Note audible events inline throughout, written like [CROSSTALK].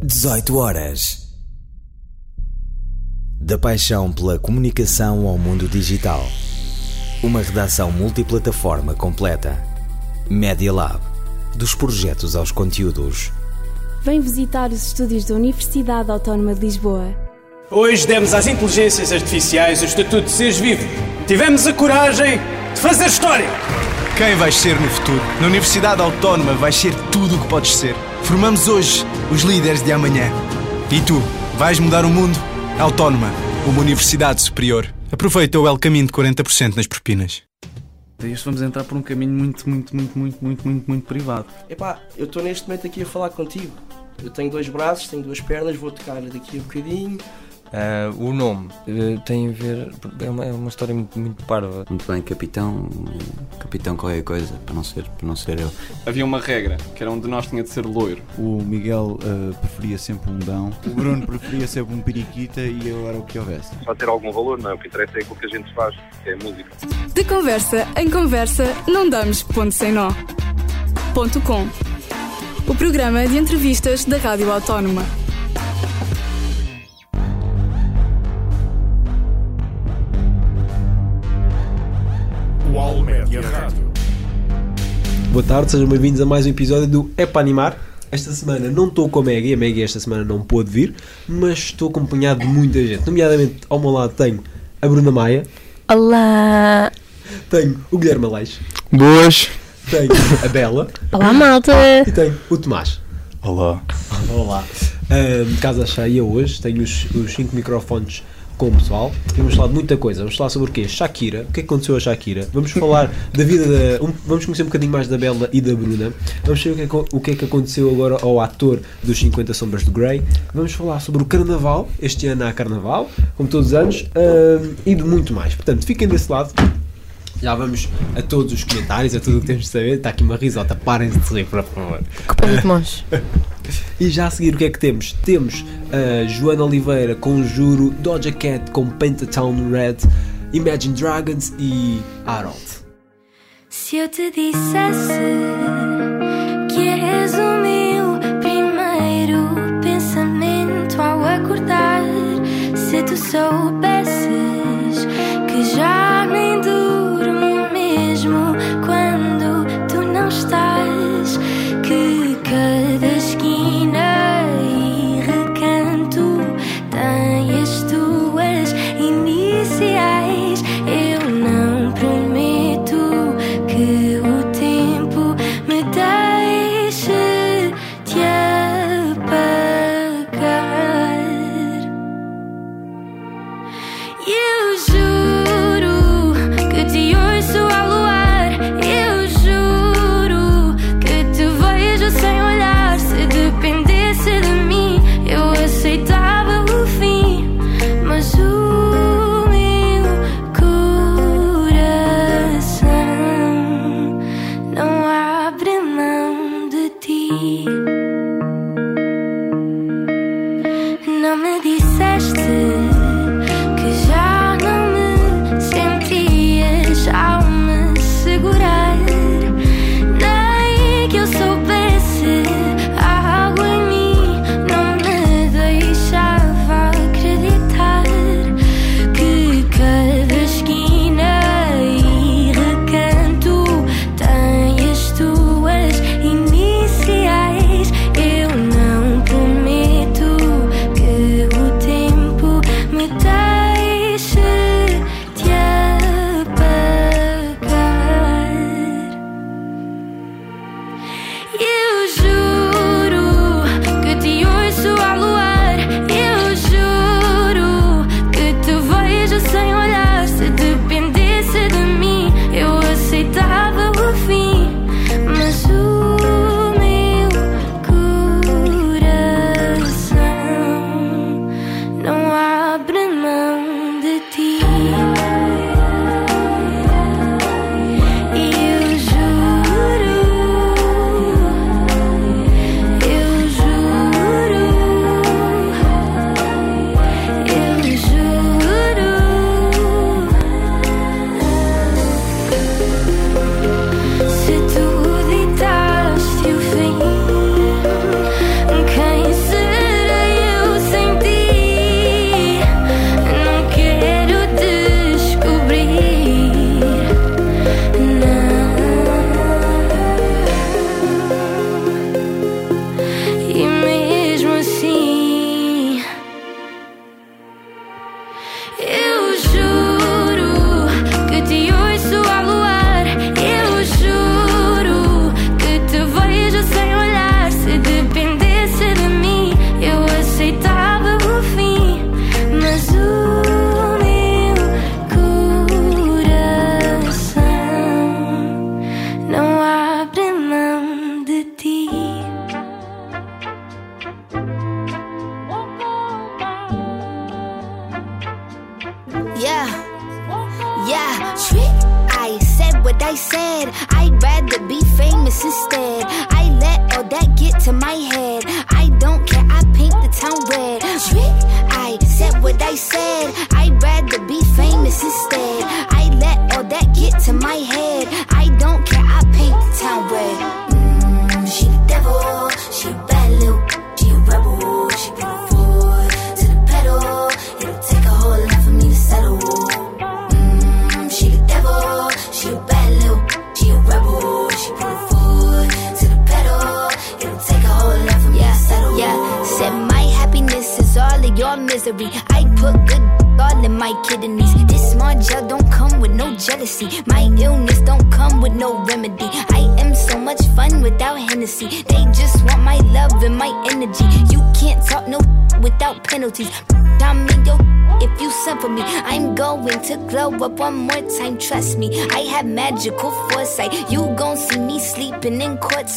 18 horas. Da paixão pela comunicação ao mundo digital. Uma redação multiplataforma completa. Media Lab. Dos projetos aos conteúdos. Vem visitar os estúdios da Universidade Autónoma de Lisboa. Hoje demos às inteligências artificiais o estatuto de seres vivos. Tivemos a coragem de fazer história. Quem vais ser no futuro? Na Universidade Autónoma vais ser tudo o que podes ser. Formamos hoje os líderes de amanhã. E tu, vais mudar o mundo? Autónoma, uma universidade superior. Aproveita o El Caminho de 40% nas propinas. Isto vamos entrar por um caminho muito, muito, muito, muito, muito, muito, muito privado. Epá, eu estou neste momento aqui a falar contigo. Eu tenho dois braços, tenho duas pernas, vou tocar daqui a bocadinho. Uh, o nome uh, tem a ver. É uma, é uma história muito, muito parva. Muito bem, capitão. Capitão qualquer coisa, para não ser, para não ser eu. Havia uma regra, que era um de nós tinha de ser loiro. O Miguel uh, preferia sempre um dão, o Bruno preferia sempre um periquita e eu era o que houvesse. Só ter algum valor, não é? O que interessa é aquilo que a gente faz, que é a música. De conversa em conversa, não damos ponto sem nó. Ponto com. O programa de entrevistas da Rádio Autónoma. Boa tarde, sejam bem-vindos a mais um episódio do É para Animar. Esta semana não estou com a Maggie, a Maggie esta semana não pôde vir, mas estou acompanhado de muita gente. Nomeadamente, ao meu lado tenho a Bruna Maia. Olá! Tenho o Guilherme Aleixo. Boas! Tenho a Bela. Olá, malta! E tenho o Tomás. Olá! Olá! Um, casa cheia hoje, tenho os 5 microfones com o pessoal e vamos falar de muita coisa. Vamos falar sobre o quê? Shakira. O que é que aconteceu a Shakira? Vamos falar [LAUGHS] da vida da. Um, vamos conhecer um bocadinho mais da Bela e da Bruna. Vamos saber o que, é que, o que é que aconteceu agora ao ator dos 50 Sombras de Grey. Vamos falar sobre o Carnaval. Este ano há Carnaval, como todos os anos, um, e de muito mais. Portanto, fiquem desse lado. Já vamos a todos os comentários, a tudo o que temos de saber. Está aqui uma risota, parem de rir, por favor. Culpa de mãos. [LAUGHS] E já a seguir, o que é que temos? Temos a Joana Oliveira com Juro, Doja Cat com Pentatown Red, Imagine Dragons e Harold. Se eu te dissesse que és o meu primeiro pensamento ao acordar, se tu soubesses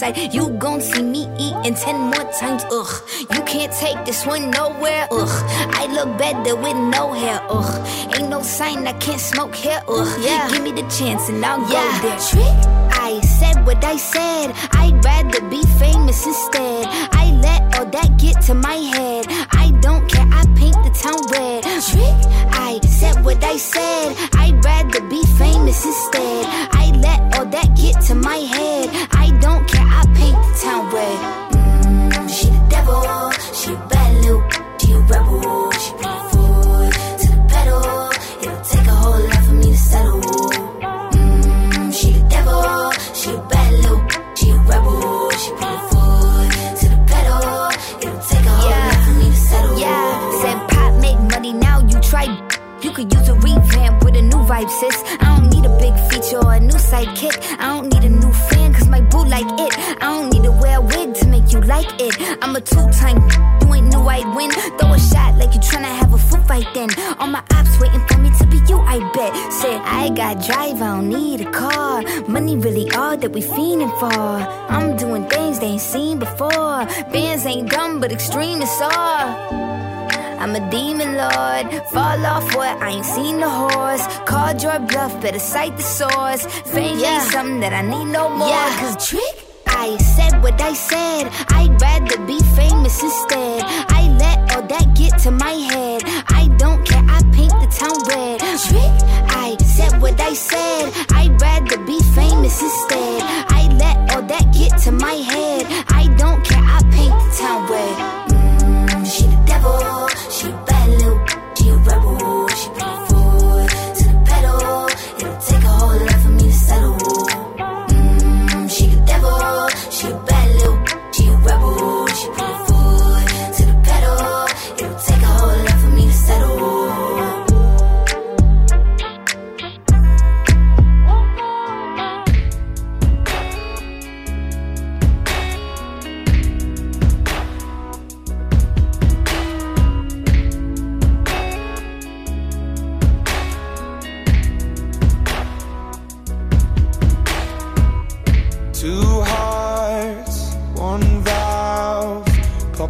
You gon' see me eating ten more times. Ugh, you can't take this one nowhere. Ugh, I look better with no hair. Ugh, ain't no sign I can't smoke hair. Ugh, yeah. give me the chance and I'll yeah. go there. Trick. I said what I said. you back. that we fiending for. I'm doing things they ain't seen before. Bands ain't dumb, but extremists are. I'm a demon lord. Fall off what? I ain't seen the horse. Called your bluff, better cite the source. Fame yeah. ain't something that I need no more. Yeah, cause trick. I said what I said. I'd rather be famous instead. I let all that get to my head. I don't care. I paint the town red. Trick. I said what I said. I'd rather be famous instead to my head.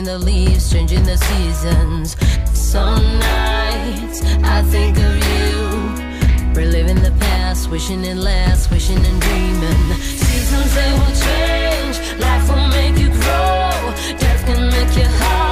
changing the leaves, changing the seasons. Some nights I think of you, reliving the past, wishing it lasts, wishing and dreaming. Seasons they will change, life will make you grow, death can make you high.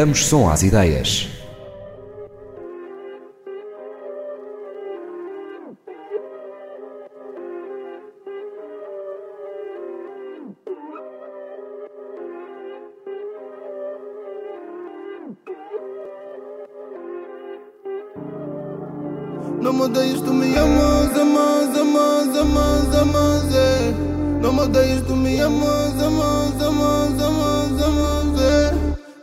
Damos som às ideias. Não me odeias, tu me amas, amas, amas, amas, amas, é. Não me odeias, tu me amas, amas.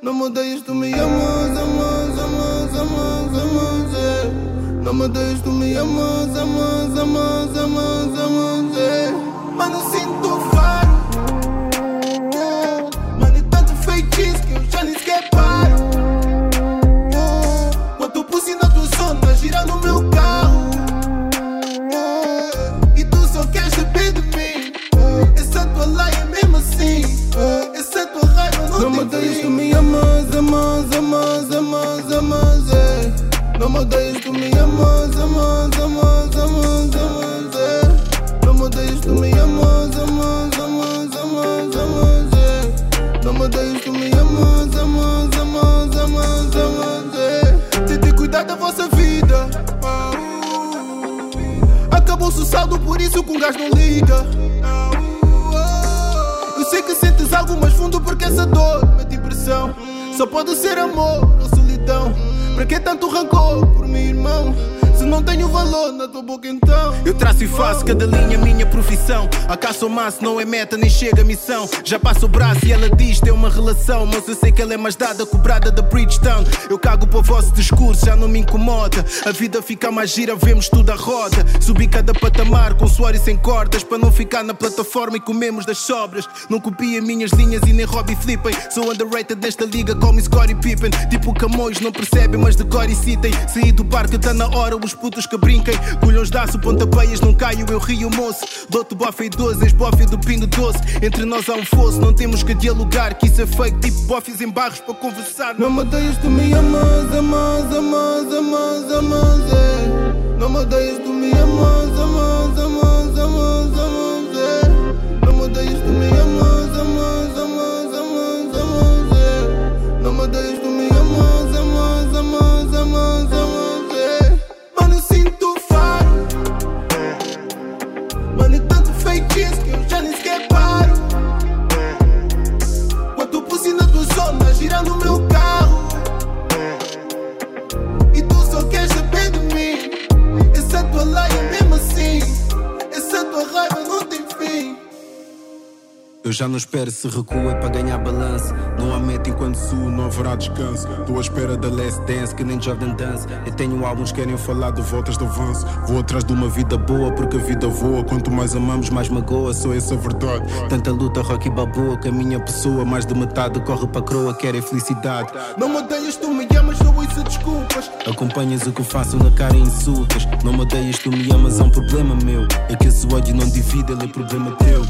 Não me odeias, tu me amas, amas, amas, amas, amas, é. Não me odeias, tu me amas, amas, amas, amas, gajo não liga. Eu sei que sentes algo mais fundo porque essa dor mete impressão. Só pode ser amor ou solidão. Pra que tanto rancor por mim, irmão? Se não tenho valor boca, então. Eu traço e faço cada linha minha profissão. A caça ao maço não é meta, nem chega a missão. Já passa o braço e ela diz: tem uma relação. Mas eu sei que ela é mais dada, cobrada da Bridgetown. Eu cago para o vosso discurso, já não me incomoda. A vida fica mais gira, vemos tudo à roda. Subi cada patamar com suor e sem cordas. Para não ficar na plataforma e comemos das sobras. Não copia minhas linhas e nem Robbie flippem. Sou underrated nesta liga, me Scottie Pippen. Tipo Camões, não percebem, mas decora e citem. Saí do parque, tá na hora, os putos que brinquem. Colhões de aço, pontapeias, não caio, eu rio, moço. Dou-te bofe e doze, és bofe do pingo doce. Entre nós há um fosso, não temos que dialogar. Que isso é fake, tipo bofes em barros para conversar. Não me odeias, tu me amas, amas, amas, amas, amas, é. Não me odeias, tu me amas, amas, amas, já não espero se recua para ganhar balanço. Não há meta enquanto suo, não haverá descanso. Estou à espera da last dance, que nem Jordan Dance. Eu tenho álbuns que querem falar de voltas de avanço. Vou atrás de uma vida boa, porque a vida voa. Quanto mais amamos, mais magoa, sou essa a verdade. Tanta luta, rock e balboa, que a minha pessoa, mais de metade, corre para a croa, quer é felicidade. Não me odeias, tu me amas, não ouço desculpas. Acompanhas o que faço na cara e insultas. Não me odeias, tu me amas, é um problema meu. É que esse ódio não divide, ele é problema teu.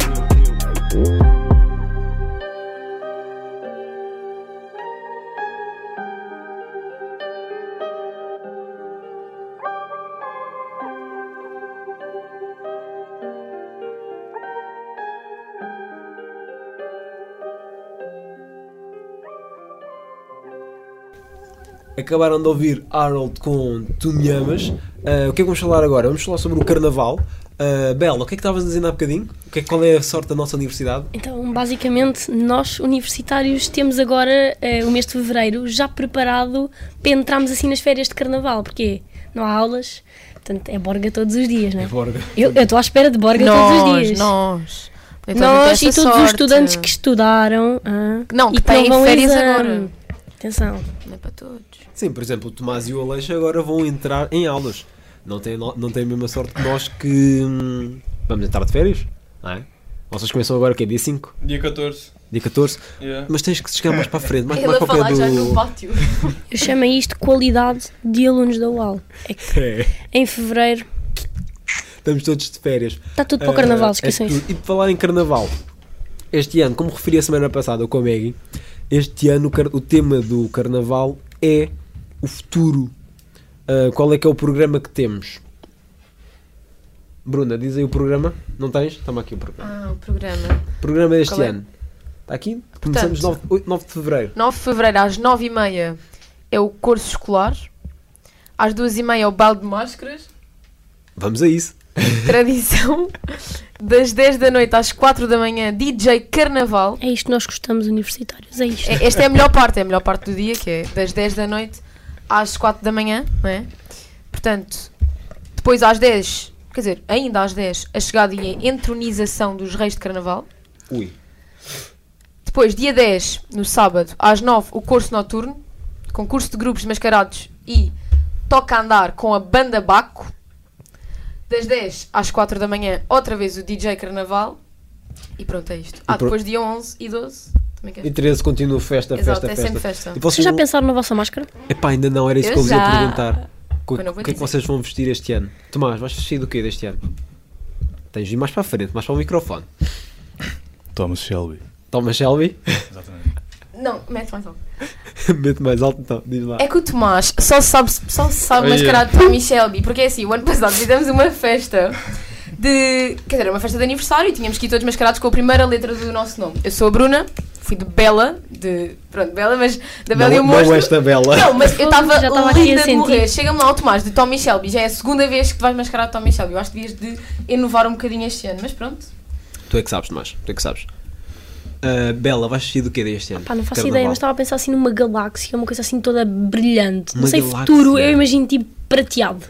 Acabaram de ouvir Harold com Tu Me Amas. Ah, o que é que vamos falar agora? Vamos falar sobre o Carnaval. Ah, Bela, o que é que estavas a dizer há bocadinho? O que é, qual é a sorte da nossa universidade? Então, basicamente, nós universitários temos agora eh, o mês de fevereiro já preparado para entrarmos assim nas férias de carnaval, porque não há aulas, portanto é borga todos os dias, não é? É borga. Eu estou à espera de borga Nós, todos os dias. nós. Nós tenho e todos os sorte. estudantes que estudaram ah, Não, que e têm não vão férias exame. agora. Atenção. Não é para todos. Sim, por exemplo, o Tomás e o Aleixo agora vão entrar em aulas. Não têm, não têm a mesma sorte que nós que hum, vamos entrar de férias, não é? Vocês começam agora que é dia 5? Dia 14. Dia 14? Yeah. Mas tens que chegar mais para a frente, mais, Ele mais para o pé falar já do... no pátio. [LAUGHS] Eu chamo isto qualidade de alunos da UAL. É que É. em fevereiro Estamos todos de férias. Está tudo para o Ah, carnaval, é esqueçam tudo. isso. E por falar em carnaval, este ano, como referi a semana passada com a Maggie, este ano o, o tema do carnaval é o futuro. Ah, qual é que é o programa que temos? Bruna, diz aí o programa. Não tens? Toma aqui o programa. Ah, o programa. Programa deste Qual é? ano. Está aqui? Começamos 9, 9 de Fevereiro. 9 de Fevereiro às 9h30 é o curso escolar. Às 2h30 é o balde de máscaras. Vamos a isso. Tradição. [LAUGHS] Das 10 da noite às 4 da manhã, DJ Carnaval. É isto que nós gostamos, universitários. É isto. É- Esta é a melhor parte, é a melhor parte do dia, que é das 10 da noite às 4 da manhã, não é? Portanto, depois às 10, quer dizer, ainda às 10, a chegada e a entronização dos reis de carnaval. Ui. Depois, dia 10, no sábado, às 9, o curso noturno, concurso de grupos mascarados e toca a andar com a banda Baco. Das 10 às 4 da manhã, outra vez o DJ Carnaval. E pronto, é isto. Ah, depois dia 11 e 12. Também quero. E 13 continua festa, Exato, festa, é festa. sempre festa. E Vocês já pensaram na vossa máscara? Epá, ainda não, era isso Eu que eu vos ia já. perguntar. Co- Mas não O vou que é que dizer. vocês vão vestir este ano? Tomás, vais vestir do quê deste ano? Tens de ir mais para a frente, mais para o microfone. Thomas Shelby. Thomas Shelby? Não, mete mais alto. [LAUGHS] Mete mais alto então, diz lá. É que o Tomás só sabe, só sabe Oh, mascarar yeah. de Tommy Shelby, porque é assim, o ano passado fizemos uma festa de. Quer dizer, uma festa de aniversário e tínhamos que ir todos mascarados com a primeira letra do nosso nome. Eu sou a Bruna, fui de Bela, de. Pronto, Bela, mas da Bela e o Não, Monstro. não esta Bela. Não, mas eu estava linda de morrer. Chega-me lá o Tomás de Tommy Shelby, já é a segunda vez que vais mascarar de Tommy Shelby. Eu acho que devias de inovar um bocadinho este ano, mas pronto. Tu é que sabes, Tomás, tu é que sabes. Ah, Bela, vais vestir do quê deste ano? Pá, não faço Carnaval. ideia, mas estava a pensar assim numa galáxia, uma coisa assim toda brilhante. Uma não sei, galáxia. futuro, eu imagino tipo prateado.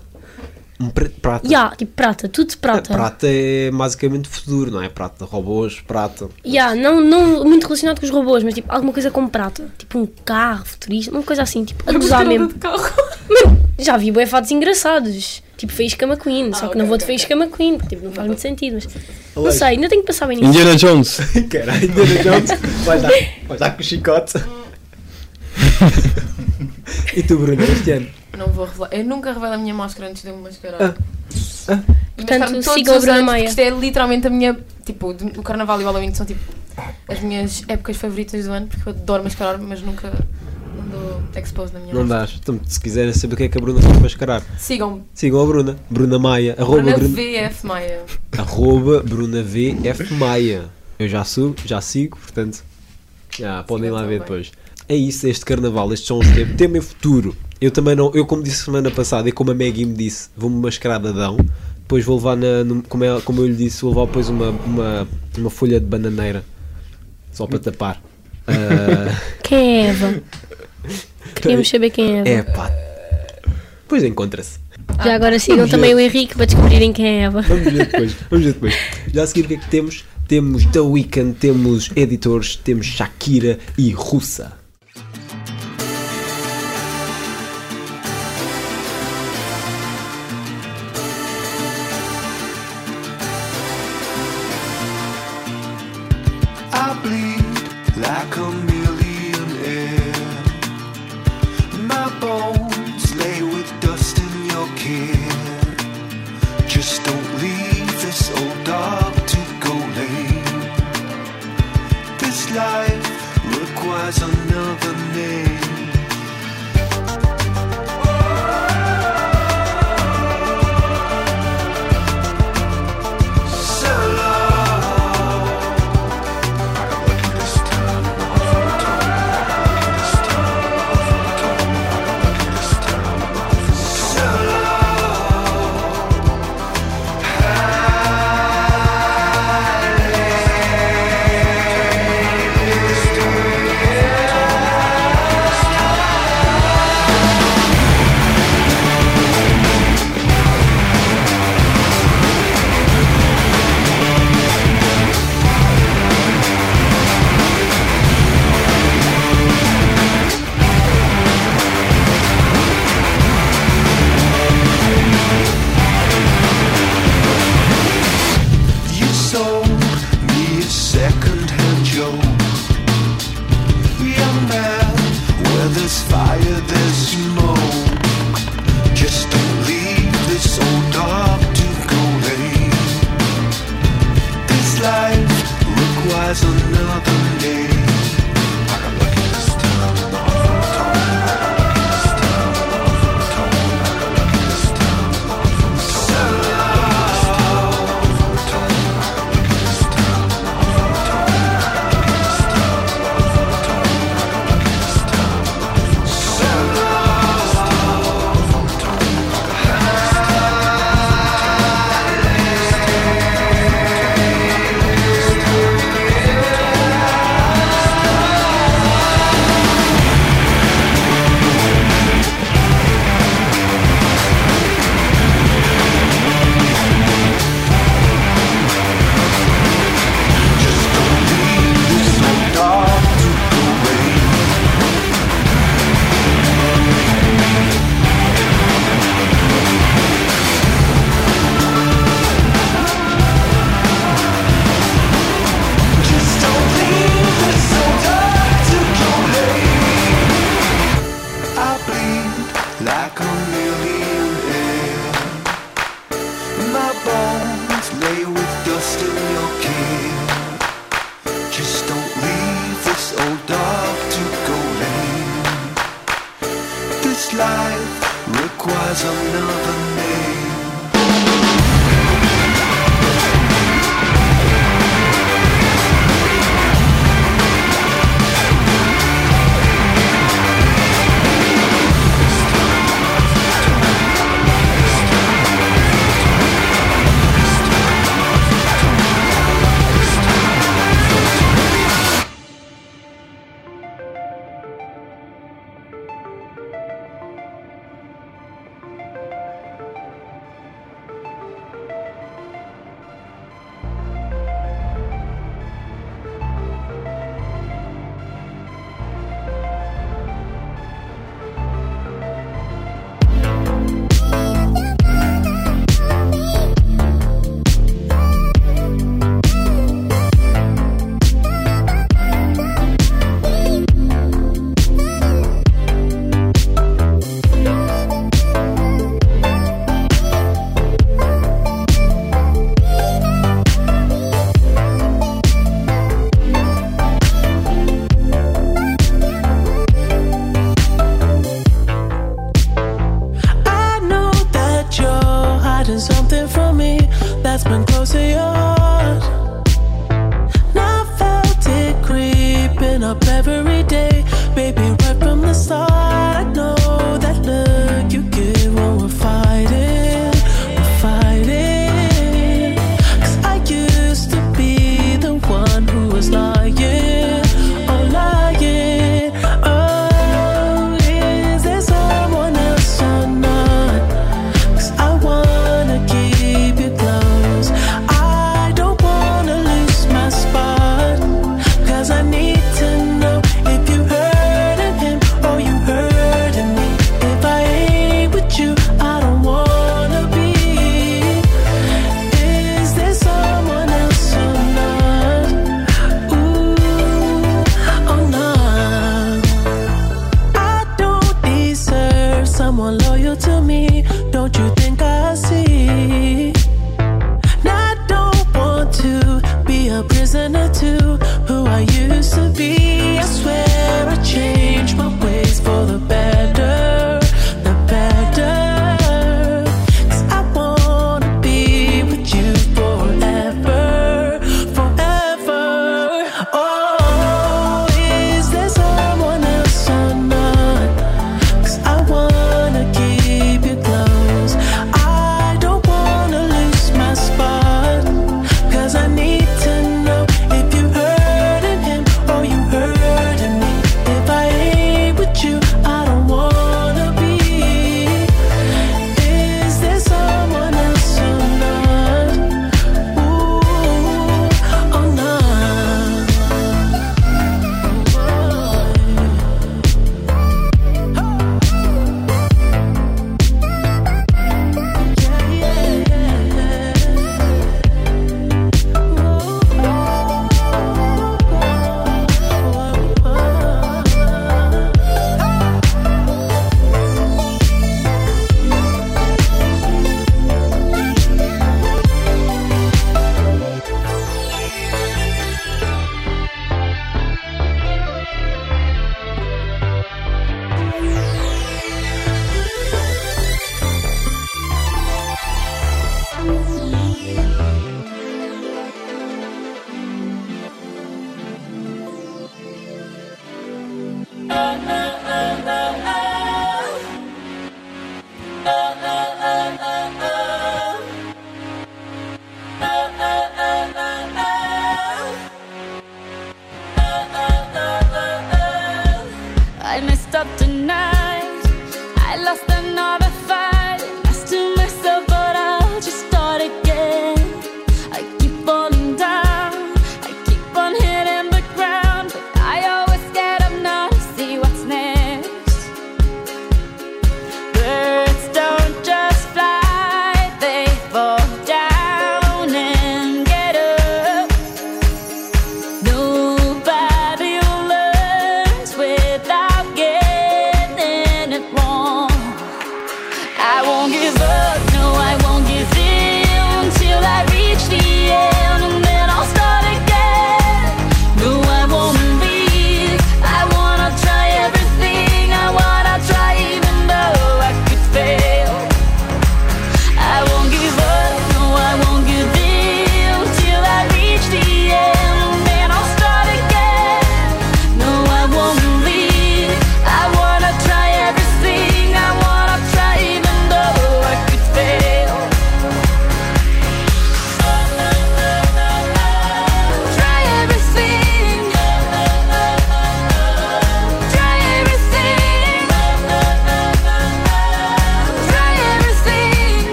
Um pre- prata. Ya, tipo prata, tudo de prata. Prata é basicamente futuro, não é? Prata, robôs, prata. Ya, não, não muito relacionado com os robôs, mas tipo alguma coisa com prata. Tipo um carro futurista, uma coisa assim, tipo a gozar mesmo. Mano, [LAUGHS] já vi bué fatos engraçados. Tipo Faísca McQueen, só que não vou de Faísca McQueen, porque tipo, não faz muito sentido. Mas não sei, ainda tenho que pensar bem nisso. Indiana Jones. [LAUGHS] Caralho, Indiana [LAUGHS] Jones. Vais dar, vais dar com o chicote. [LAUGHS] e tu, Bruno, este ano? Não vou revelar. Eu nunca revelo a minha máscara antes de eu me mascarar. Ah. Ah. Portanto, sigam Bruna anos, Maia. Isto é literalmente a minha. Tipo, o Carnaval e o Halloween são tipo as minhas épocas favoritas do ano, porque eu adoro mascarar, mas nunca não dou expose na minha Não dás. Então, se quiserem saber o que é que a Bruna faz mascarar, Sigam-me. sigam a Bruna. Bruna Maia. Arroba Bruna Bruna, VF Maia. arroba Bruna VF Maia. Eu já subo, já sigo, portanto, já podem lá ver depois. É isso, este carnaval, estes são os tempos. Tema é futuro. Eu também não, eu como disse semana passada e como a Maggie me disse, vou-me mascarar de Adão. Depois vou levar, na, no- como, ela- como eu lhe disse, vou levar depois uma, uma, uma folha de bananeira. Só para tapar. [LAUGHS] Ah, Quem é Eva? Queríamos saber quem é Eva. é pá. Depois encontra-se. Já agora sigam Vamos também ver. o Henrique para descobrirem quem é Eva. Vamos ver depois. Vamos ver depois. Já a seguir o que é que temos? Temos The Weeknd, temos editores, temos Shakira e Russa.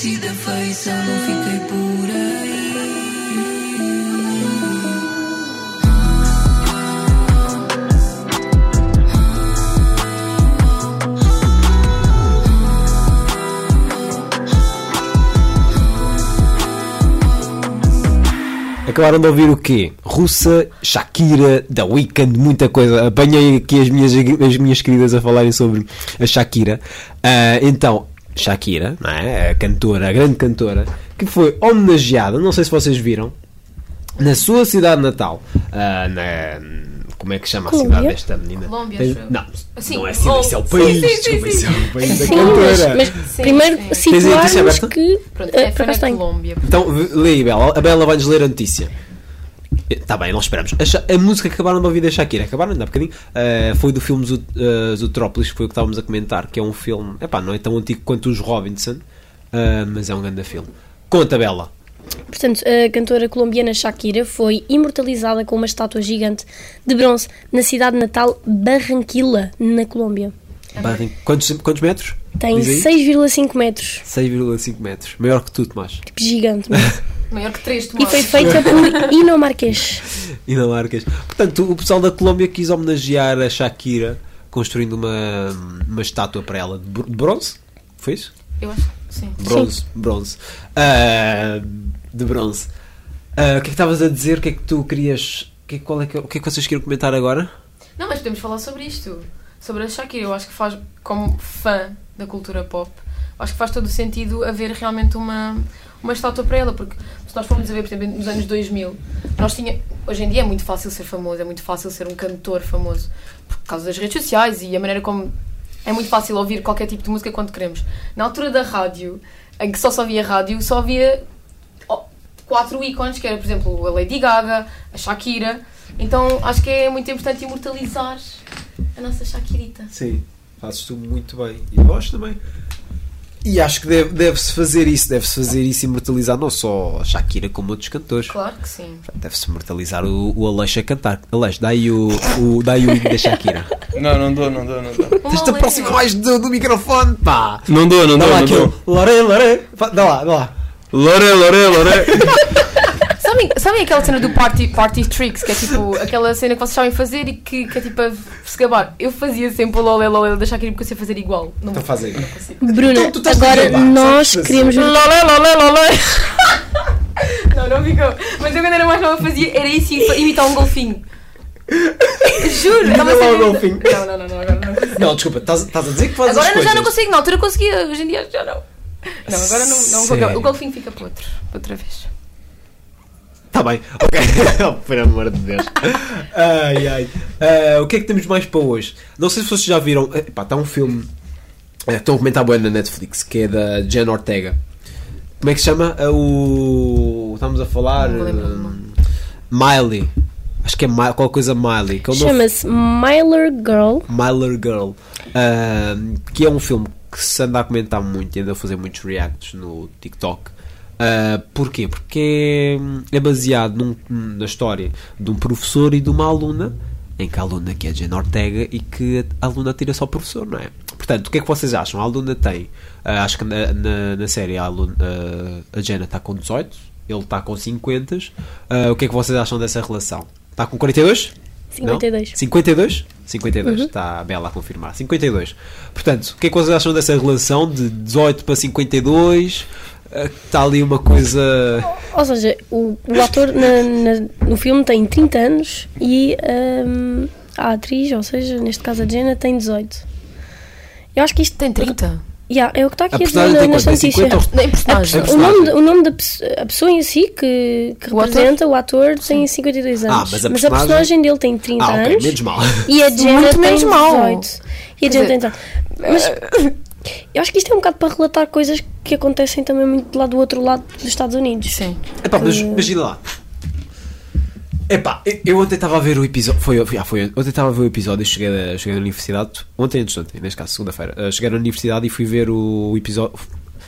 Podia ter sido afeição, não fiquei por aí. Acabaram de ouvir o quê? Russa, Shakira, The Weeknd, muita coisa. Apanhei aqui as minhas, as minhas queridas a falarem sobre a Shakira. Ah, então, Shakira, não é? a cantora, a grande cantora, que foi homenageada, não sei se vocês viram, na sua cidade natal. Ah, na- como é que chama a Colômbia? cidade desta menina? Colômbia, Tem- não, Assim, não é cidade, isso é o sim, país. sim, sim, desculpa, sim. isso é o país da Sim, cantora. mas, mas primeiro a notícia situarmos que Pronto, eh, é por foi na. Colômbia. Então, aí, Bela. A Bela vai-nos ler a notícia. Está bem, nós esperamos. A, a música que acabaram de ouvir da Shakira, acabaram ainda há bocadinho, eh, foi do filme Zoot- eh, Zootrópolis, que foi o que estávamos a comentar, que é um filme, epá, não é tão antigo quanto os Robinson, eh, mas é um grande filme. Conta, Bela. Portanto, a cantora colombiana Shakira foi imortalizada com uma estátua gigante de bronze na cidade natal Barranquilla, na Colômbia. Barring- Quantos, quantos metros? Tem Diz aí? 6,5 metros. 6,5 metros. Maior que tu, Tomás. Tipo, gigante. mesmo. [LAUGHS] Maior que três e tomates. foi feita [LAUGHS] por Ino Marques. E [LAUGHS] não marcas. Portanto, o pessoal da Colômbia quis homenagear a Shakira construindo uma, uma estátua para ela de br- de bronze. Foi isso? Eu acho que sim. Bronze, bronze. Ah, de bronze. Ah, o que é que estavas a dizer? O que é que tu querias. É, que- qual é que, o que é que vocês queriam comentar agora? Não, mas podemos falar sobre isto. Sobre a Shakira. Eu acho que faz, como fã da cultura pop, acho que faz todo o sentido haver realmente uma, uma estátua para ela. Porque se nós formos a ver, por exemplo, nos anos 2000, nós tinha, hoje em dia é muito fácil ser famoso, é muito fácil ser um cantor famoso por causa das redes sociais e a maneira como é muito fácil ouvir qualquer tipo de música quando queremos. Na altura da rádio, em que só só havia rádio, só havia quatro ícones, que era, por exemplo, a Lady Gaga, a Shakira, Então acho que é muito importante imortalizar a nossa Shakirita. Sim, fazes tu muito bem. E gosto também. E acho que deve- deve-se fazer isso, deve-se fazer isso imortalizar não só a Shakira como outros cantores. Claro que sim. Deve-se imortalizar o, o Aleixo a cantar. Aleixo, dá aí o, o, dá aí o hino da Shakira. [LAUGHS] Não, não dou, não dou, não dou. [LAUGHS] Tens-te aproximar mais do, do microfone, pá! Não dou, não dá dou, lá não aquele dou. Lore, lore. Dá lá, dá lá. Lore, lore, lore. [LAUGHS] Sabem, sabem aquela cena do party, party Tricks, que é tipo aquela cena que vocês sabem fazer e que, que é tipo a se gabar? Eu fazia sempre o lolé lolé da Shakira porque eu sei fazer igual. Não Então faz aí. Bruna, Tu- tu estás a agora nós queremos. Lolé lolé lolé. [LAUGHS] Não, não ficou. Mas eu quando era mais nova fazia, era isso imitar um golfinho. Juro, Imita estava lá o sempre- golfinho. Não, não, não, não, agora não consigo. Não, desculpa, estás a dizer que fazes Agora as não- já não consigo, na altura conseguia, hoje em dia já não. Não, agora não, não? O golfinho fica para outro, para outra vez. Tá bem, ok. oh, [LAUGHS] por amor de Deus. Ai, ai. Ah, o que é que temos mais para hoje? Não sei se vocês já viram. Epá, está um filme. eh, Estão a comentar bem na Netflix, que é da Jen Ortega. Como é que se chama? Ah, o. Estamos a falar. Hum, Miley. Acho que é Mi- qualquer coisa Miley. É Chama-se Myler Girl. Myler Girl, ahm, que é um filme que se anda a comentar muito e anda a fazer muitos reacts no TikTok. Ah, porquê? Porque é, é baseado num- na história de um professor e de uma aluna, em que a aluna que é a Jane Ortega e que a aluna tira só o professor, não é? Portanto, o que é que vocês acham? A aluna tem, ah, acho que na, na, na série a, aluna, ah, a está com 18, ele está com 50. Ah, o que é que vocês acham dessa relação? Está com 42? Não? 52. 52? 52, Uhum. está a Bela a confirmar. 52. Portanto, o que é que vocês acham dessa relação de 18 para 52? Eh, Está ali uma coisa. Ou seja, o, o ator na- na- no filme tem 30 anos e hum, a atriz, ou seja, neste caso a Jenna, tem 18. Eu acho que isto tem 30. Yeah, é o que está A aqui a, personagem dizer na- Tem notícia. 50 ou- Nem personagem. A- A o, nome, o nome da a pessoa em si que, que O ator? representa, o ator, tem 52 Ah, anos. mas a a personagem- dele tem 30 Ah, ok, anos. menos mal. E a Jenna Muito tem menos mal. 18. E a Jenna tem dizer, 18. Mas eu acho que isto é um bocado para relatar coisas que acontecem também muito lá do outro lado dos Estados Unidos. Sim. Epá, mas Que- imagina lá. Epá, eu- eu ontem estava a ver o episódio. Foi, ah, foi ontem estava a ver o episódio. Cheguei, a- cheguei na universidade. Ontem, antes de ontem, neste caso, segunda-feira. eh, cheguei na universidade e fui ver o episódio.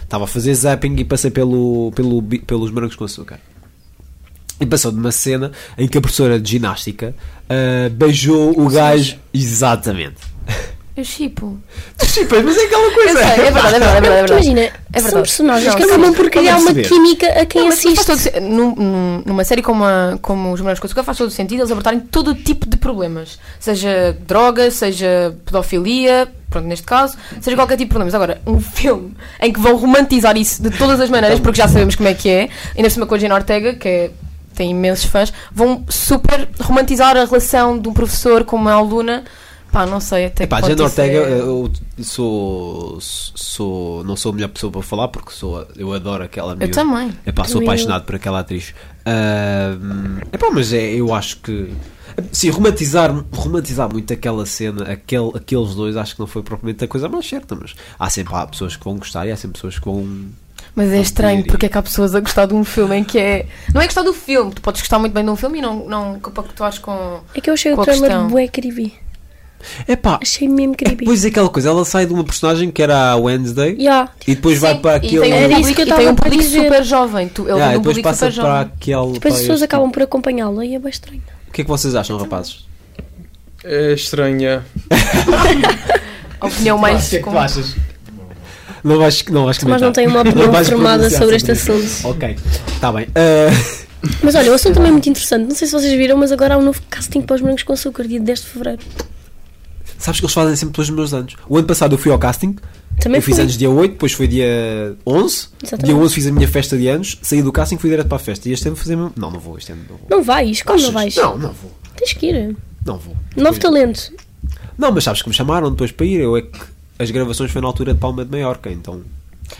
Estava a fazer zapping e passei pelo, pelo, pelos morangos com açúcar. E passou de uma cena em que a professora de ginástica ah, beijou o gajo. Exatamente. [LAUGHS] Eu chipo. Tu chipas, mas é aquela coisa. sei, é verdade, é verdade, é verdade. é verdade. Imagina, é são verdade. personagens Não, que sim. acabam por criar Vamos uma química a quem Não, assiste. todo num- num- numa série como, a, como Os Morangos com Açúcar faz todo sentido eles abordarem todo o tipo de problemas. Seja droga, seja pedofilia, pronto, neste caso, seja qualquer tipo de problemas. Agora, um [LAUGHS] filme em que vão romantizar isso de todas as maneiras, porque já sabemos como é que é, ainda por cima com a Jane Ortega, que é- tem imensos fãs, vão super romantizar a relação de um professor com uma aluna. Pá, não sei até Epá, que Jane Ortega, é- eu sou, sou. Não sou a melhor pessoa para falar porque sou, eu adoro aquela miúda. também. Epá, sou eu. apaixonado por aquela atriz. Ahm, epá, mas é, eu acho que. Sim, romantizar, romantizar muito aquela cena, aquele, aqueles dois, acho que não foi propriamente a coisa mais certa, mas há sempre há pessoas que vão gostar e há sempre pessoas que vão. Mas é estranho porque é que há pessoas a gostar de um filme em que é. Não é gostar do filme, tu podes gostar muito bem de um filme e não, não compactuares com. É que eu achei o a trailer bué creepy. Epá, Achei mesmo creepy. Pois é aquela coisa, ela sai de uma personagem que era a Wednesday Yeah. e depois vai para E aquele. tem um público, que eu e tem estava um público dizer. super jovem. Tu, ele Yeah, e um depois passa super para jovem. aquele. Depois as pessoas este- acabam por acompanhá-la e é bem estranho. O que é que vocês acham, rapazes? É estranha. A [LAUGHS] opinião mais. com- Não vais, não vais Mas comentar. não tenho uma opinião formada sobre este assunto. Ok, está bem. Ah, Mas olha, o assunto também é [LAUGHS] muito interessante. Não sei se vocês viram, mas agora há um novo casting para os morangos com açúcar, dia 10 de fevereiro. Sabes que eles fazem sempre pelos meus anos. O ano passado eu fui ao casting. Também eu fiz fui. anos dia 8, depois foi dia 11. Exatamente. Dia 11 fiz a minha festa de anos, saí do casting fui direto para a festa. E este ano fazer. Não, não vou. Este ano não vou. Não vais? Como não Achas? vais? Não, não vou. Tens que ir. Não vou. Novo talento. Não, mas sabes que me chamaram depois para ir. Eu é que as gravações foi na altura de Palma de Maiorca, então.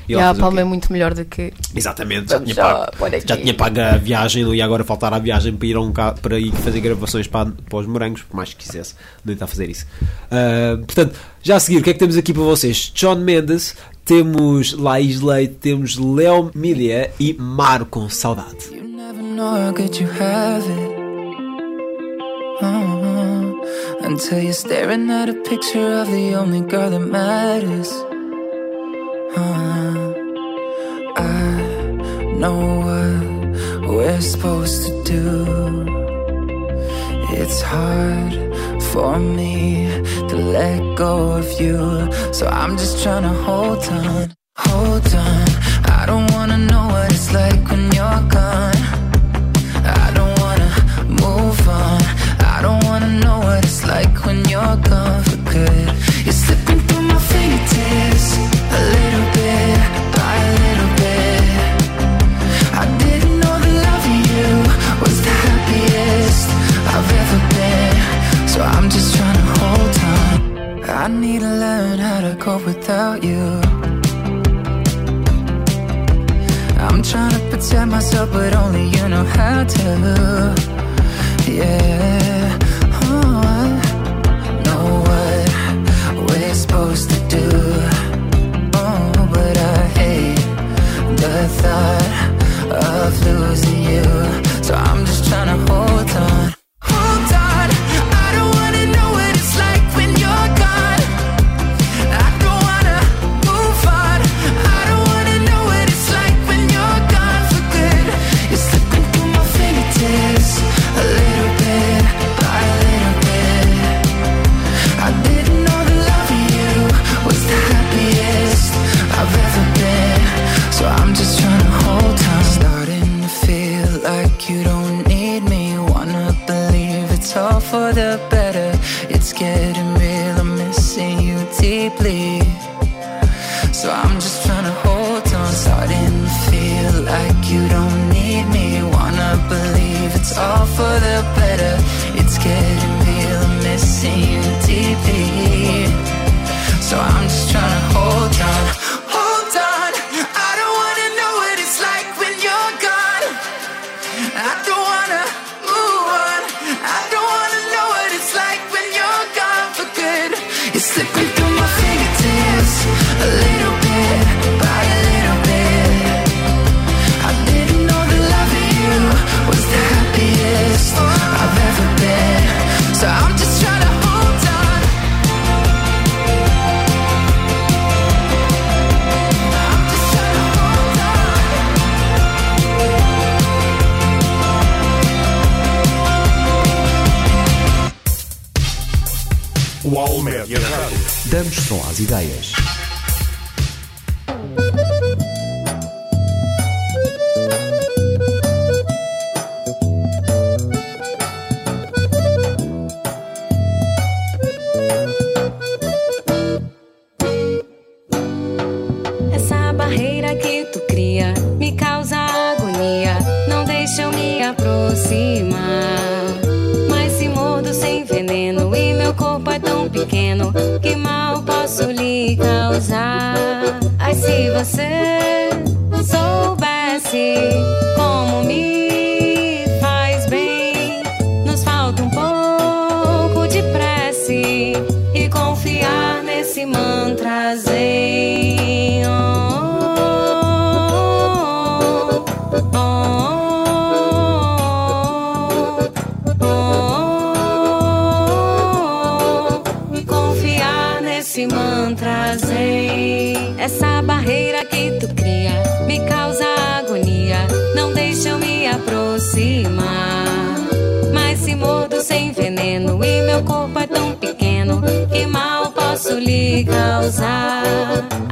E, e a Palma é muito melhor do que. Exatamente, já tinha, pago, já tinha pago a viagem, não ia agora faltar a viagem para ir, um ca... para ir fazer gravações para, para os morangos, por mais que quisesse, não está a fazer isso. Uh, portanto, já a seguir, o que é que temos aqui para vocês? John Mendes, temos Laís Leite, temos Léo Milia e Marco Saudade. You never know, how good you have it? Uh-huh. Until you're staring at a picture of the only girl that matters. I know what we're supposed to do. It's hard for me to let go of you. So I'm just trying to hold on, hold on. I don't wanna know what it's like when you're gone. I don't wanna move on. I don't wanna know what it's like when you're gone for good. cold without you. I'm trying to protect myself but only you know how to. Yeah oh, I know what we're supposed to do. Oh, but I hate the thought of losing you. So I'm just trying to hold on. Damos som às ideias.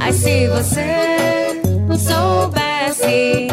Ai, se você soubesse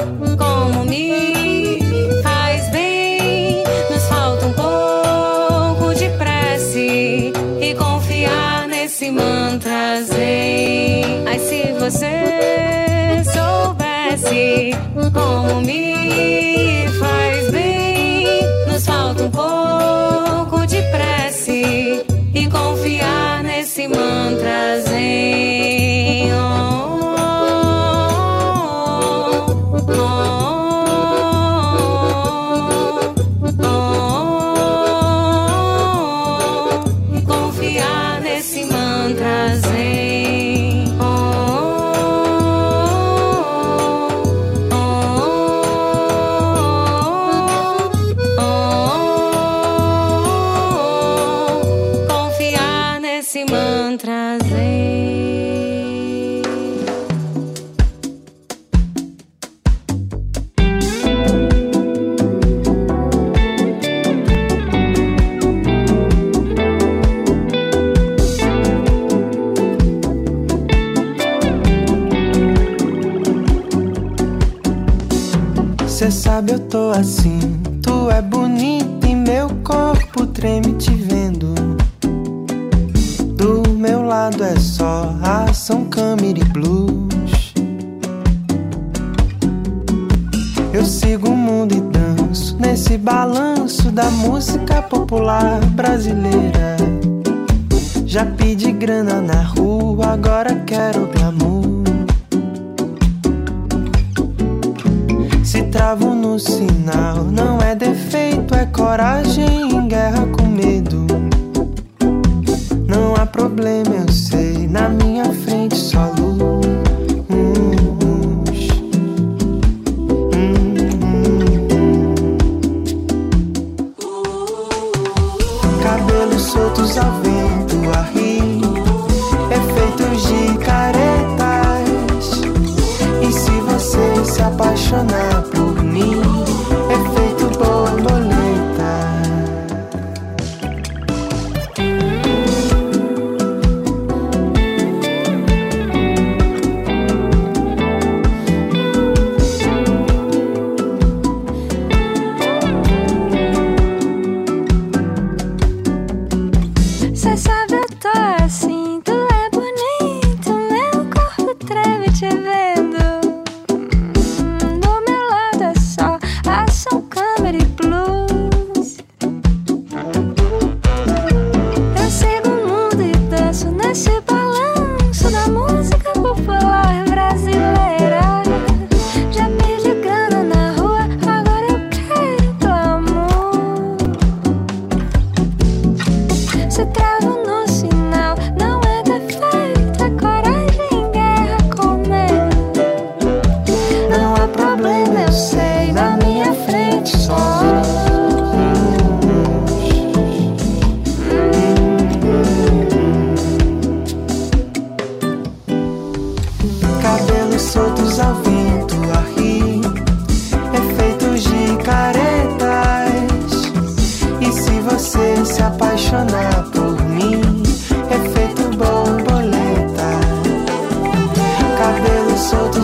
assim. Tu é bonita e meu corpo treme te vendo. Do meu lado é só ação, câmera e blues. Eu sigo o mundo e danço nesse balanço da música popular brasileira. Já pedi grana na rua, agora quero coragem.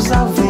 house of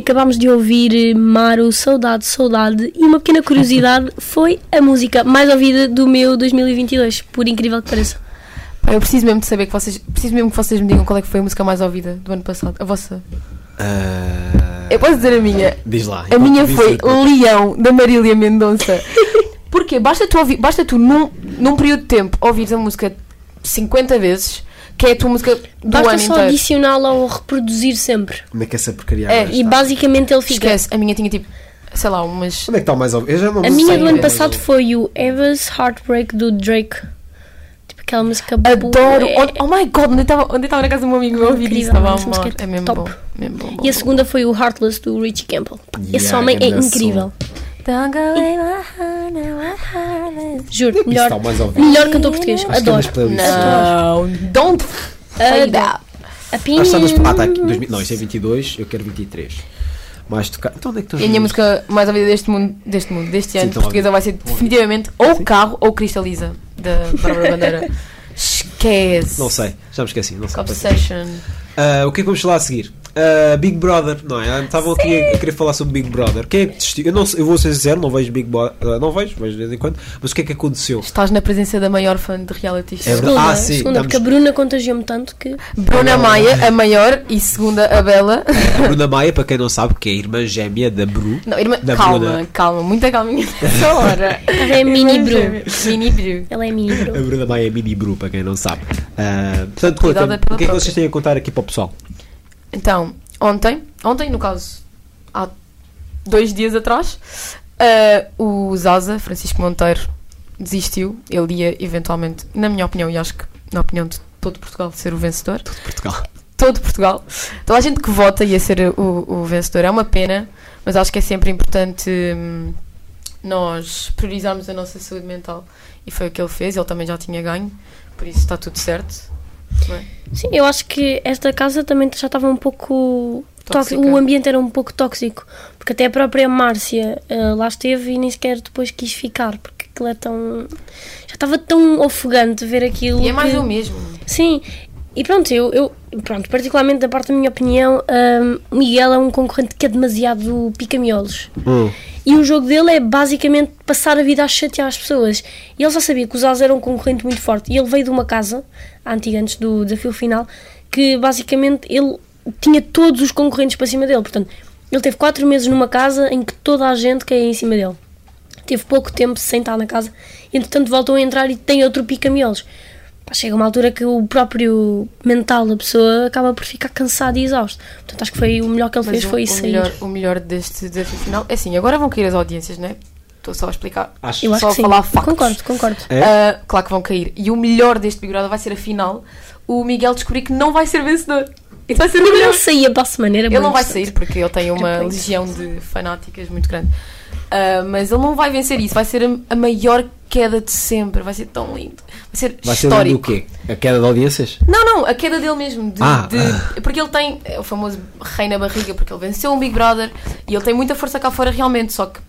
acabámos de ouvir eh, Maru, Saudade, Saudade. E uma pequena curiosidade [LAUGHS] foi a música mais ouvida do meu 2022, por incrível que pareça. Pá, eu preciso mesmo de saber que vocês. Preciso mesmo que vocês me digam qual é que foi a música mais ouvida do ano passado. A vossa. Eu posso dizer a minha. Diz lá. A minha foi. Leão, da Marília Mendonça. [LAUGHS] Porquê? Basta tu, ouvir, basta tu num, num período de tempo, ouvires a música 50 vezes, que é a tua música do Basta ano só inteiro. adicioná-la ou reproduzir sempre. Onde é que essa porcaria É, E basicamente ele fica. Esquece, a minha tinha tipo, sei lá, umas. Onde é que está o mais? Eu já não A minha do ano é passado foi o Eva's Heartbreak do Drake. Tipo aquela música Adoro! bué- Oh, oh my god, onde eu estava onde estava na casa do meu amigo, eu ouvi Incrível, isso, estava a essa música amar. é É mesmo top. bom. Mesmo bom, bom, E a bom. segunda foi o Heartless do Richie Campbell. Pá, Esse Yeah, homem é grande incrível. Don't go away, my heart, my Juro, melhor, melhor cantor português. Acho que é Adoro. nas playlists. Não, don't that. A que. Pina. Ah, está aqui. 2000 Não, isso é 22, eu quero 23. Mais tocar. Então onde é que estão E a minha música mais ouvida deste mundo, deste mundo, deste ano, então, portuguesa, vai ser definitivamente ou Carro ou Cristaliza, da Bárbara Bandeira. [LAUGHS] Esquece. Não sei, já me esqueci. Não sei. Obsession. Ah, o que é que vamos falar a seguir? Ah, Big Brother, não é? Estavam aqui a, a querer falar sobre Big Brother. Quem é que desistiu? Eu, não, eu vou ser sincero, não vejo Big Brother. não vejo, vejo de vez em quando. Mas o que é que aconteceu? Estás na presença da maior fã de reality show. É verdade. Segunda, Ah, sim, segunda estamos- porque a Bruna contagiou-me tanto que. Bruna Maia, a maior, e segunda, a Bela. A Bruna Maia, para quem não sabe, que é a irmã gêmea da Bru. Não, irmã, Da calma, Bruna. calma, muita calminha nessa hora. Ela é mini Bru. Mini Bru. Ela é mini Bru. A Bruna Maia é mini Bru, para quem não sabe. Ah, portanto, pela o que é que própria. vocês têm a contar aqui para o pessoal? Então, ontem, ontem no caso, há dois dias atrás, eh, o Zaza, Francisco Monteiro, desistiu. Ele ia eventualmente, na minha opinião, e acho que na opinião de todo Portugal, ser o vencedor. Portugal. Todo Portugal. Toda a gente que vota ia ser o, o vencedor. É uma pena, mas acho que é sempre importante hum, nós priorizarmos a nossa saúde mental. E foi o que ele fez. Ele também já tinha ganho, por isso está tudo certo. É? Sim, eu acho que esta casa também já estava um pouco Tóxica. O ambiente era um pouco tóxico. Porque até a própria Márcia eh, lá esteve e nem sequer depois quis ficar. Porque aquilo é tão. Já estava tão ofegante ver aquilo. E é mais que- o mesmo. Sim. E pronto, eu, eu pronto, particularmente da parte da minha opinião, hum, o Miguel é um concorrente que é demasiado pica-miolos. E o jogo dele é basicamente passar a vida a chatear as pessoas. E ele já sabia que o Zaz era um concorrente muito forte. E ele veio de uma casa, antiga antes do desafio final, que basicamente ele tinha todos os concorrentes para cima dele. Portanto, ele teve quatro meses numa casa em que toda a gente caía em cima dele. Teve pouco tempo sem estar na casa. Entretanto voltou a entrar e tem outro pica-miolos. Pá, Chega uma altura que o próprio mental da pessoa acaba por ficar cansado e exausto. Portanto, acho que foi o melhor que ele Mas fez o, foi o sair. melhor, o melhor deste desafio final é assim, agora vão cair as audiências, não é? Estou só a explicar. Acho- Eu acho só que a sim. falar factos. Concordo, concordo. É? Ah, claro que vão cair. E o melhor deste Big Brother vai ser a final. O Miguel descobrir que não vai ser vencedor. Isso vai ser o Ele melhor. não saía para a semana, era Ele não vai sair porque ele tem uma Era bem legião de fanáticas muito grande. Ah, mas ele não vai vencer isso. Vai ser a, a maior queda de sempre. Vai ser tão lindo. Vai ser Vai ser histórico. o quê? A queda de audiências? Não, não, a queda dele mesmo. De, Ah. de- porque ele tem é o famoso rei na barriga, porque ele venceu um Big Brother e ele tem muita força cá fora realmente. Só que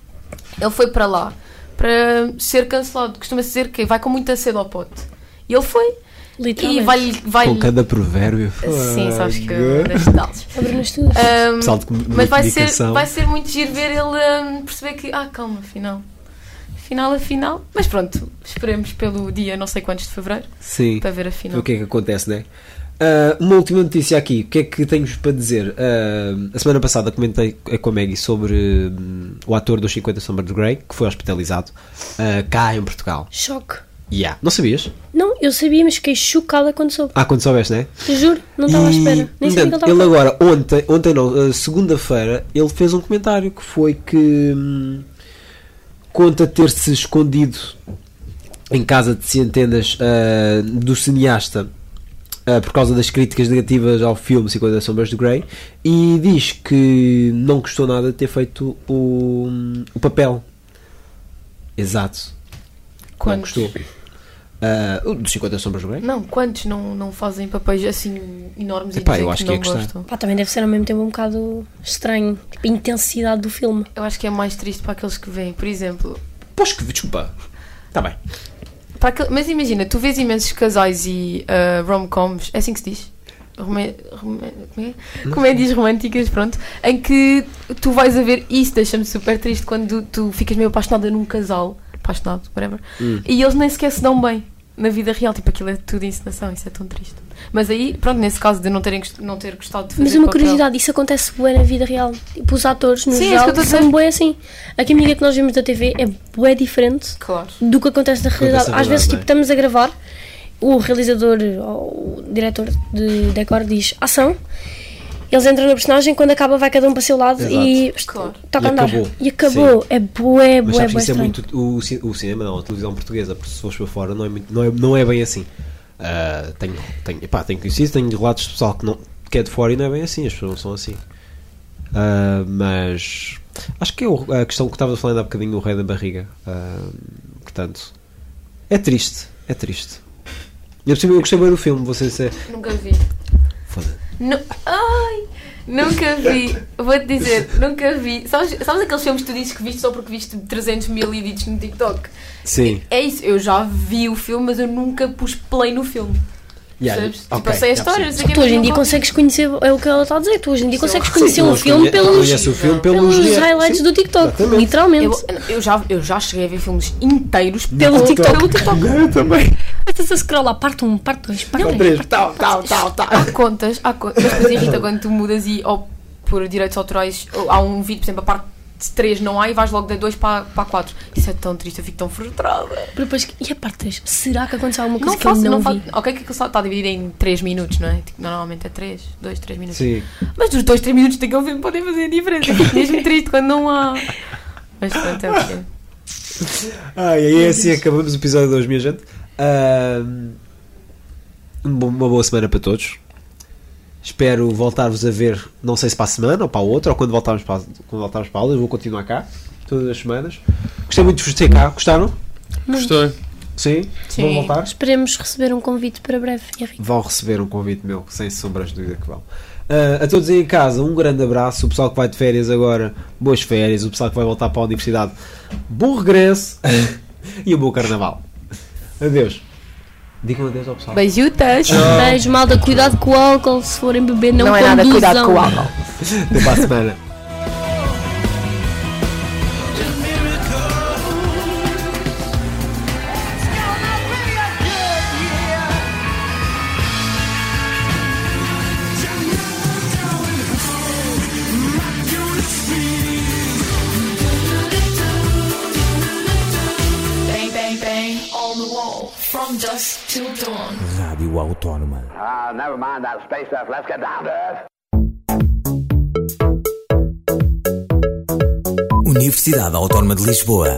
ele foi para lá para ser cancelado. Costuma-se dizer que vai com muita sede ao pote. E ele foi. E Literalmente. vai, vai Com cada provérbio. Sim, sabes que eu das detalhes. Abre-nos tudo. Um, de mas vai ser, vai ser muito giro ver ele um, perceber que, ah, calma, afinal. Afinal, afinal. Mas pronto, esperemos pelo dia não sei quantos de fevereiro Sim. para ver a final. O que é que acontece, né? Ah, uma última notícia aqui, o que é que tenho para dizer? Ah, a semana passada comentei com a Maggie sobre hum, o ator dos 50 Sombras de Grey que foi hospitalizado ah, cá em Portugal. Choque. Yeah. Não sabias? Não, eu sabia, mas fiquei chocada quando soube. Ah, quando soubeste, né? Eu juro, não estava à espera. Nem sabia que ele estava ele agora, ontem, ontem não, ah, segunda-feira, ele fez um comentário que foi que hum, conta ter-se escondido em casa de centenas ah, do cineasta ah, por causa das críticas negativas ao filme 50 Sombras de Grey e diz que não gostou nada de ter feito o, o papel. Exato. Não Quando? gostou. O dos 50 Sombras do Grey? Não, quantos não, não fazem papéis assim enormes Epá, e eu acho que que não ia gostar. gostam? Pá, também deve ser ao mesmo tempo um bocado estranho. Tipo, a intensidade do filme. Eu acho que é mais triste para aqueles que veem, por exemplo. Pois que, desculpa. Está bem. Aquele- mas imagina, tu vês imensos casais e ah, rom-coms, é assim que se diz? Rome- rome- como é? Comédias românticas, pronto, em que tu vais a ver isso, deixa-me super triste quando tu ficas meio apaixonada num casal, apaixonado, whatever, Hum. e eles nem sequer se dão bem na vida real, tipo aquilo é tudo encenação, isso é tão triste. Mas aí, pronto, nesse caso de não, terem, não ter gostado de fazer Mas uma papel- curiosidade, isso acontece bué na vida real. Tipo, os atores, no Sim, é geral, a são bué assim. A química que nós vemos da TV é bué diferente Claro. do que acontece na realidade. na Às vezes, tipo, é? estamos a gravar, o realizador ou o diretor de decor diz ação, eles entram na personagem, quando acaba vai cada um para o seu lado Exato. e Claro. toca E a andar. acabou. E acabou. Sim. É bué, Mas bué, sabes bué isso é muito. O, o cinema, não, a televisão portuguesa, porque se fores para fora, não é, muito, não é, não é bem assim. Ah, tenho, tenho, epá, tenho conhecido, tenho relatos de pessoal que, não, que é de fora e não é bem assim, as pessoas não são assim. Ah, mas acho que é a questão que estavas falando há bocadinho, o rei da barriga. Ah, portanto, é triste, é triste. Eu, por gostei bem do filme, vou ser sincero. Nunca vi. Foda. Nu- Ai, nunca vi. Vou-te dizer, nunca vi. Sabes, sabes aqueles filmes que tu dizes que viste só porque viste 300 mil edits no TikTok? Sim. É isso, eu já vi o filme, mas eu nunca pus play no filme. Yeah? Tipo, ok, eu sei a história, quê, Tu hoje em dia consegues conhecer, é o que ela está a dizer, tu hoje em dia consegues conhecer um filme conhe- pelos, o filme pelos pelos highlights sim, do TikTok, exatamente. literalmente. Eu, eu, já, eu já cheguei a ver filmes inteiros Pelo TikTok. Pelo TikTok. Eu também. Estás a scrollar parte 1, parte 2, parte 3. Tal, tal, tal, tal. Há contas, há contas. Mas depois irrita quando tu mudas e ou por direitos autorais ou há um vídeo, por exemplo, a parte 3 não há e vais logo de 2 para, para 4. Isso é tão triste, eu fico tão frustrada. Depois, e a parte 3? Será que aconteceu alguma coisa Não que eu faço, não, não vi? faço. Ok, que aquilo só está dividido em 3 minutos, não é? Tipo, normalmente é 3, 2, 3 minutos. Sim. Mas dos 2, 3 minutos daquele filme podem fazer a diferença. Eu fico mesmo triste quando não há. Mas pronto, é o que é. Ah, e aí assim acabamos o episódio de hoje, minha gente. Um bom- uma boa semana para todos. Espero voltar-vos a ver, não sei se para a semana ou para a outra, ou quando voltarmos para, quando voltarmos para a aula. Eu vou continuar cá todas as semanas. Gostei muito de vos ter cá. Gostaram? Gostei. Sim? Sim. Vão voltar? Esperemos receber um convite para breve, Henrique. Vão receber um convite meu, sem sombras de dúvida que vão. Ah, a todos aí em casa, um grande abraço. O pessoal que vai de férias agora, boas férias. O pessoal que vai voltar para a universidade, bom regresso [LAUGHS] e um bom carnaval. Adeus. Digam adeus ao pessoal. Beijutas. Beijo, malda, cuidado com o álcool, se forem beber, não, Não é nada, conduzam. cuidado com o álcool. Até para a semana. Dusk till dawn. Rádio Autónoma. Ah, never mind that space stuff. Let's get down to earth. Universidade Autónoma de Lisboa.